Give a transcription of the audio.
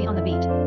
Curry on the beat.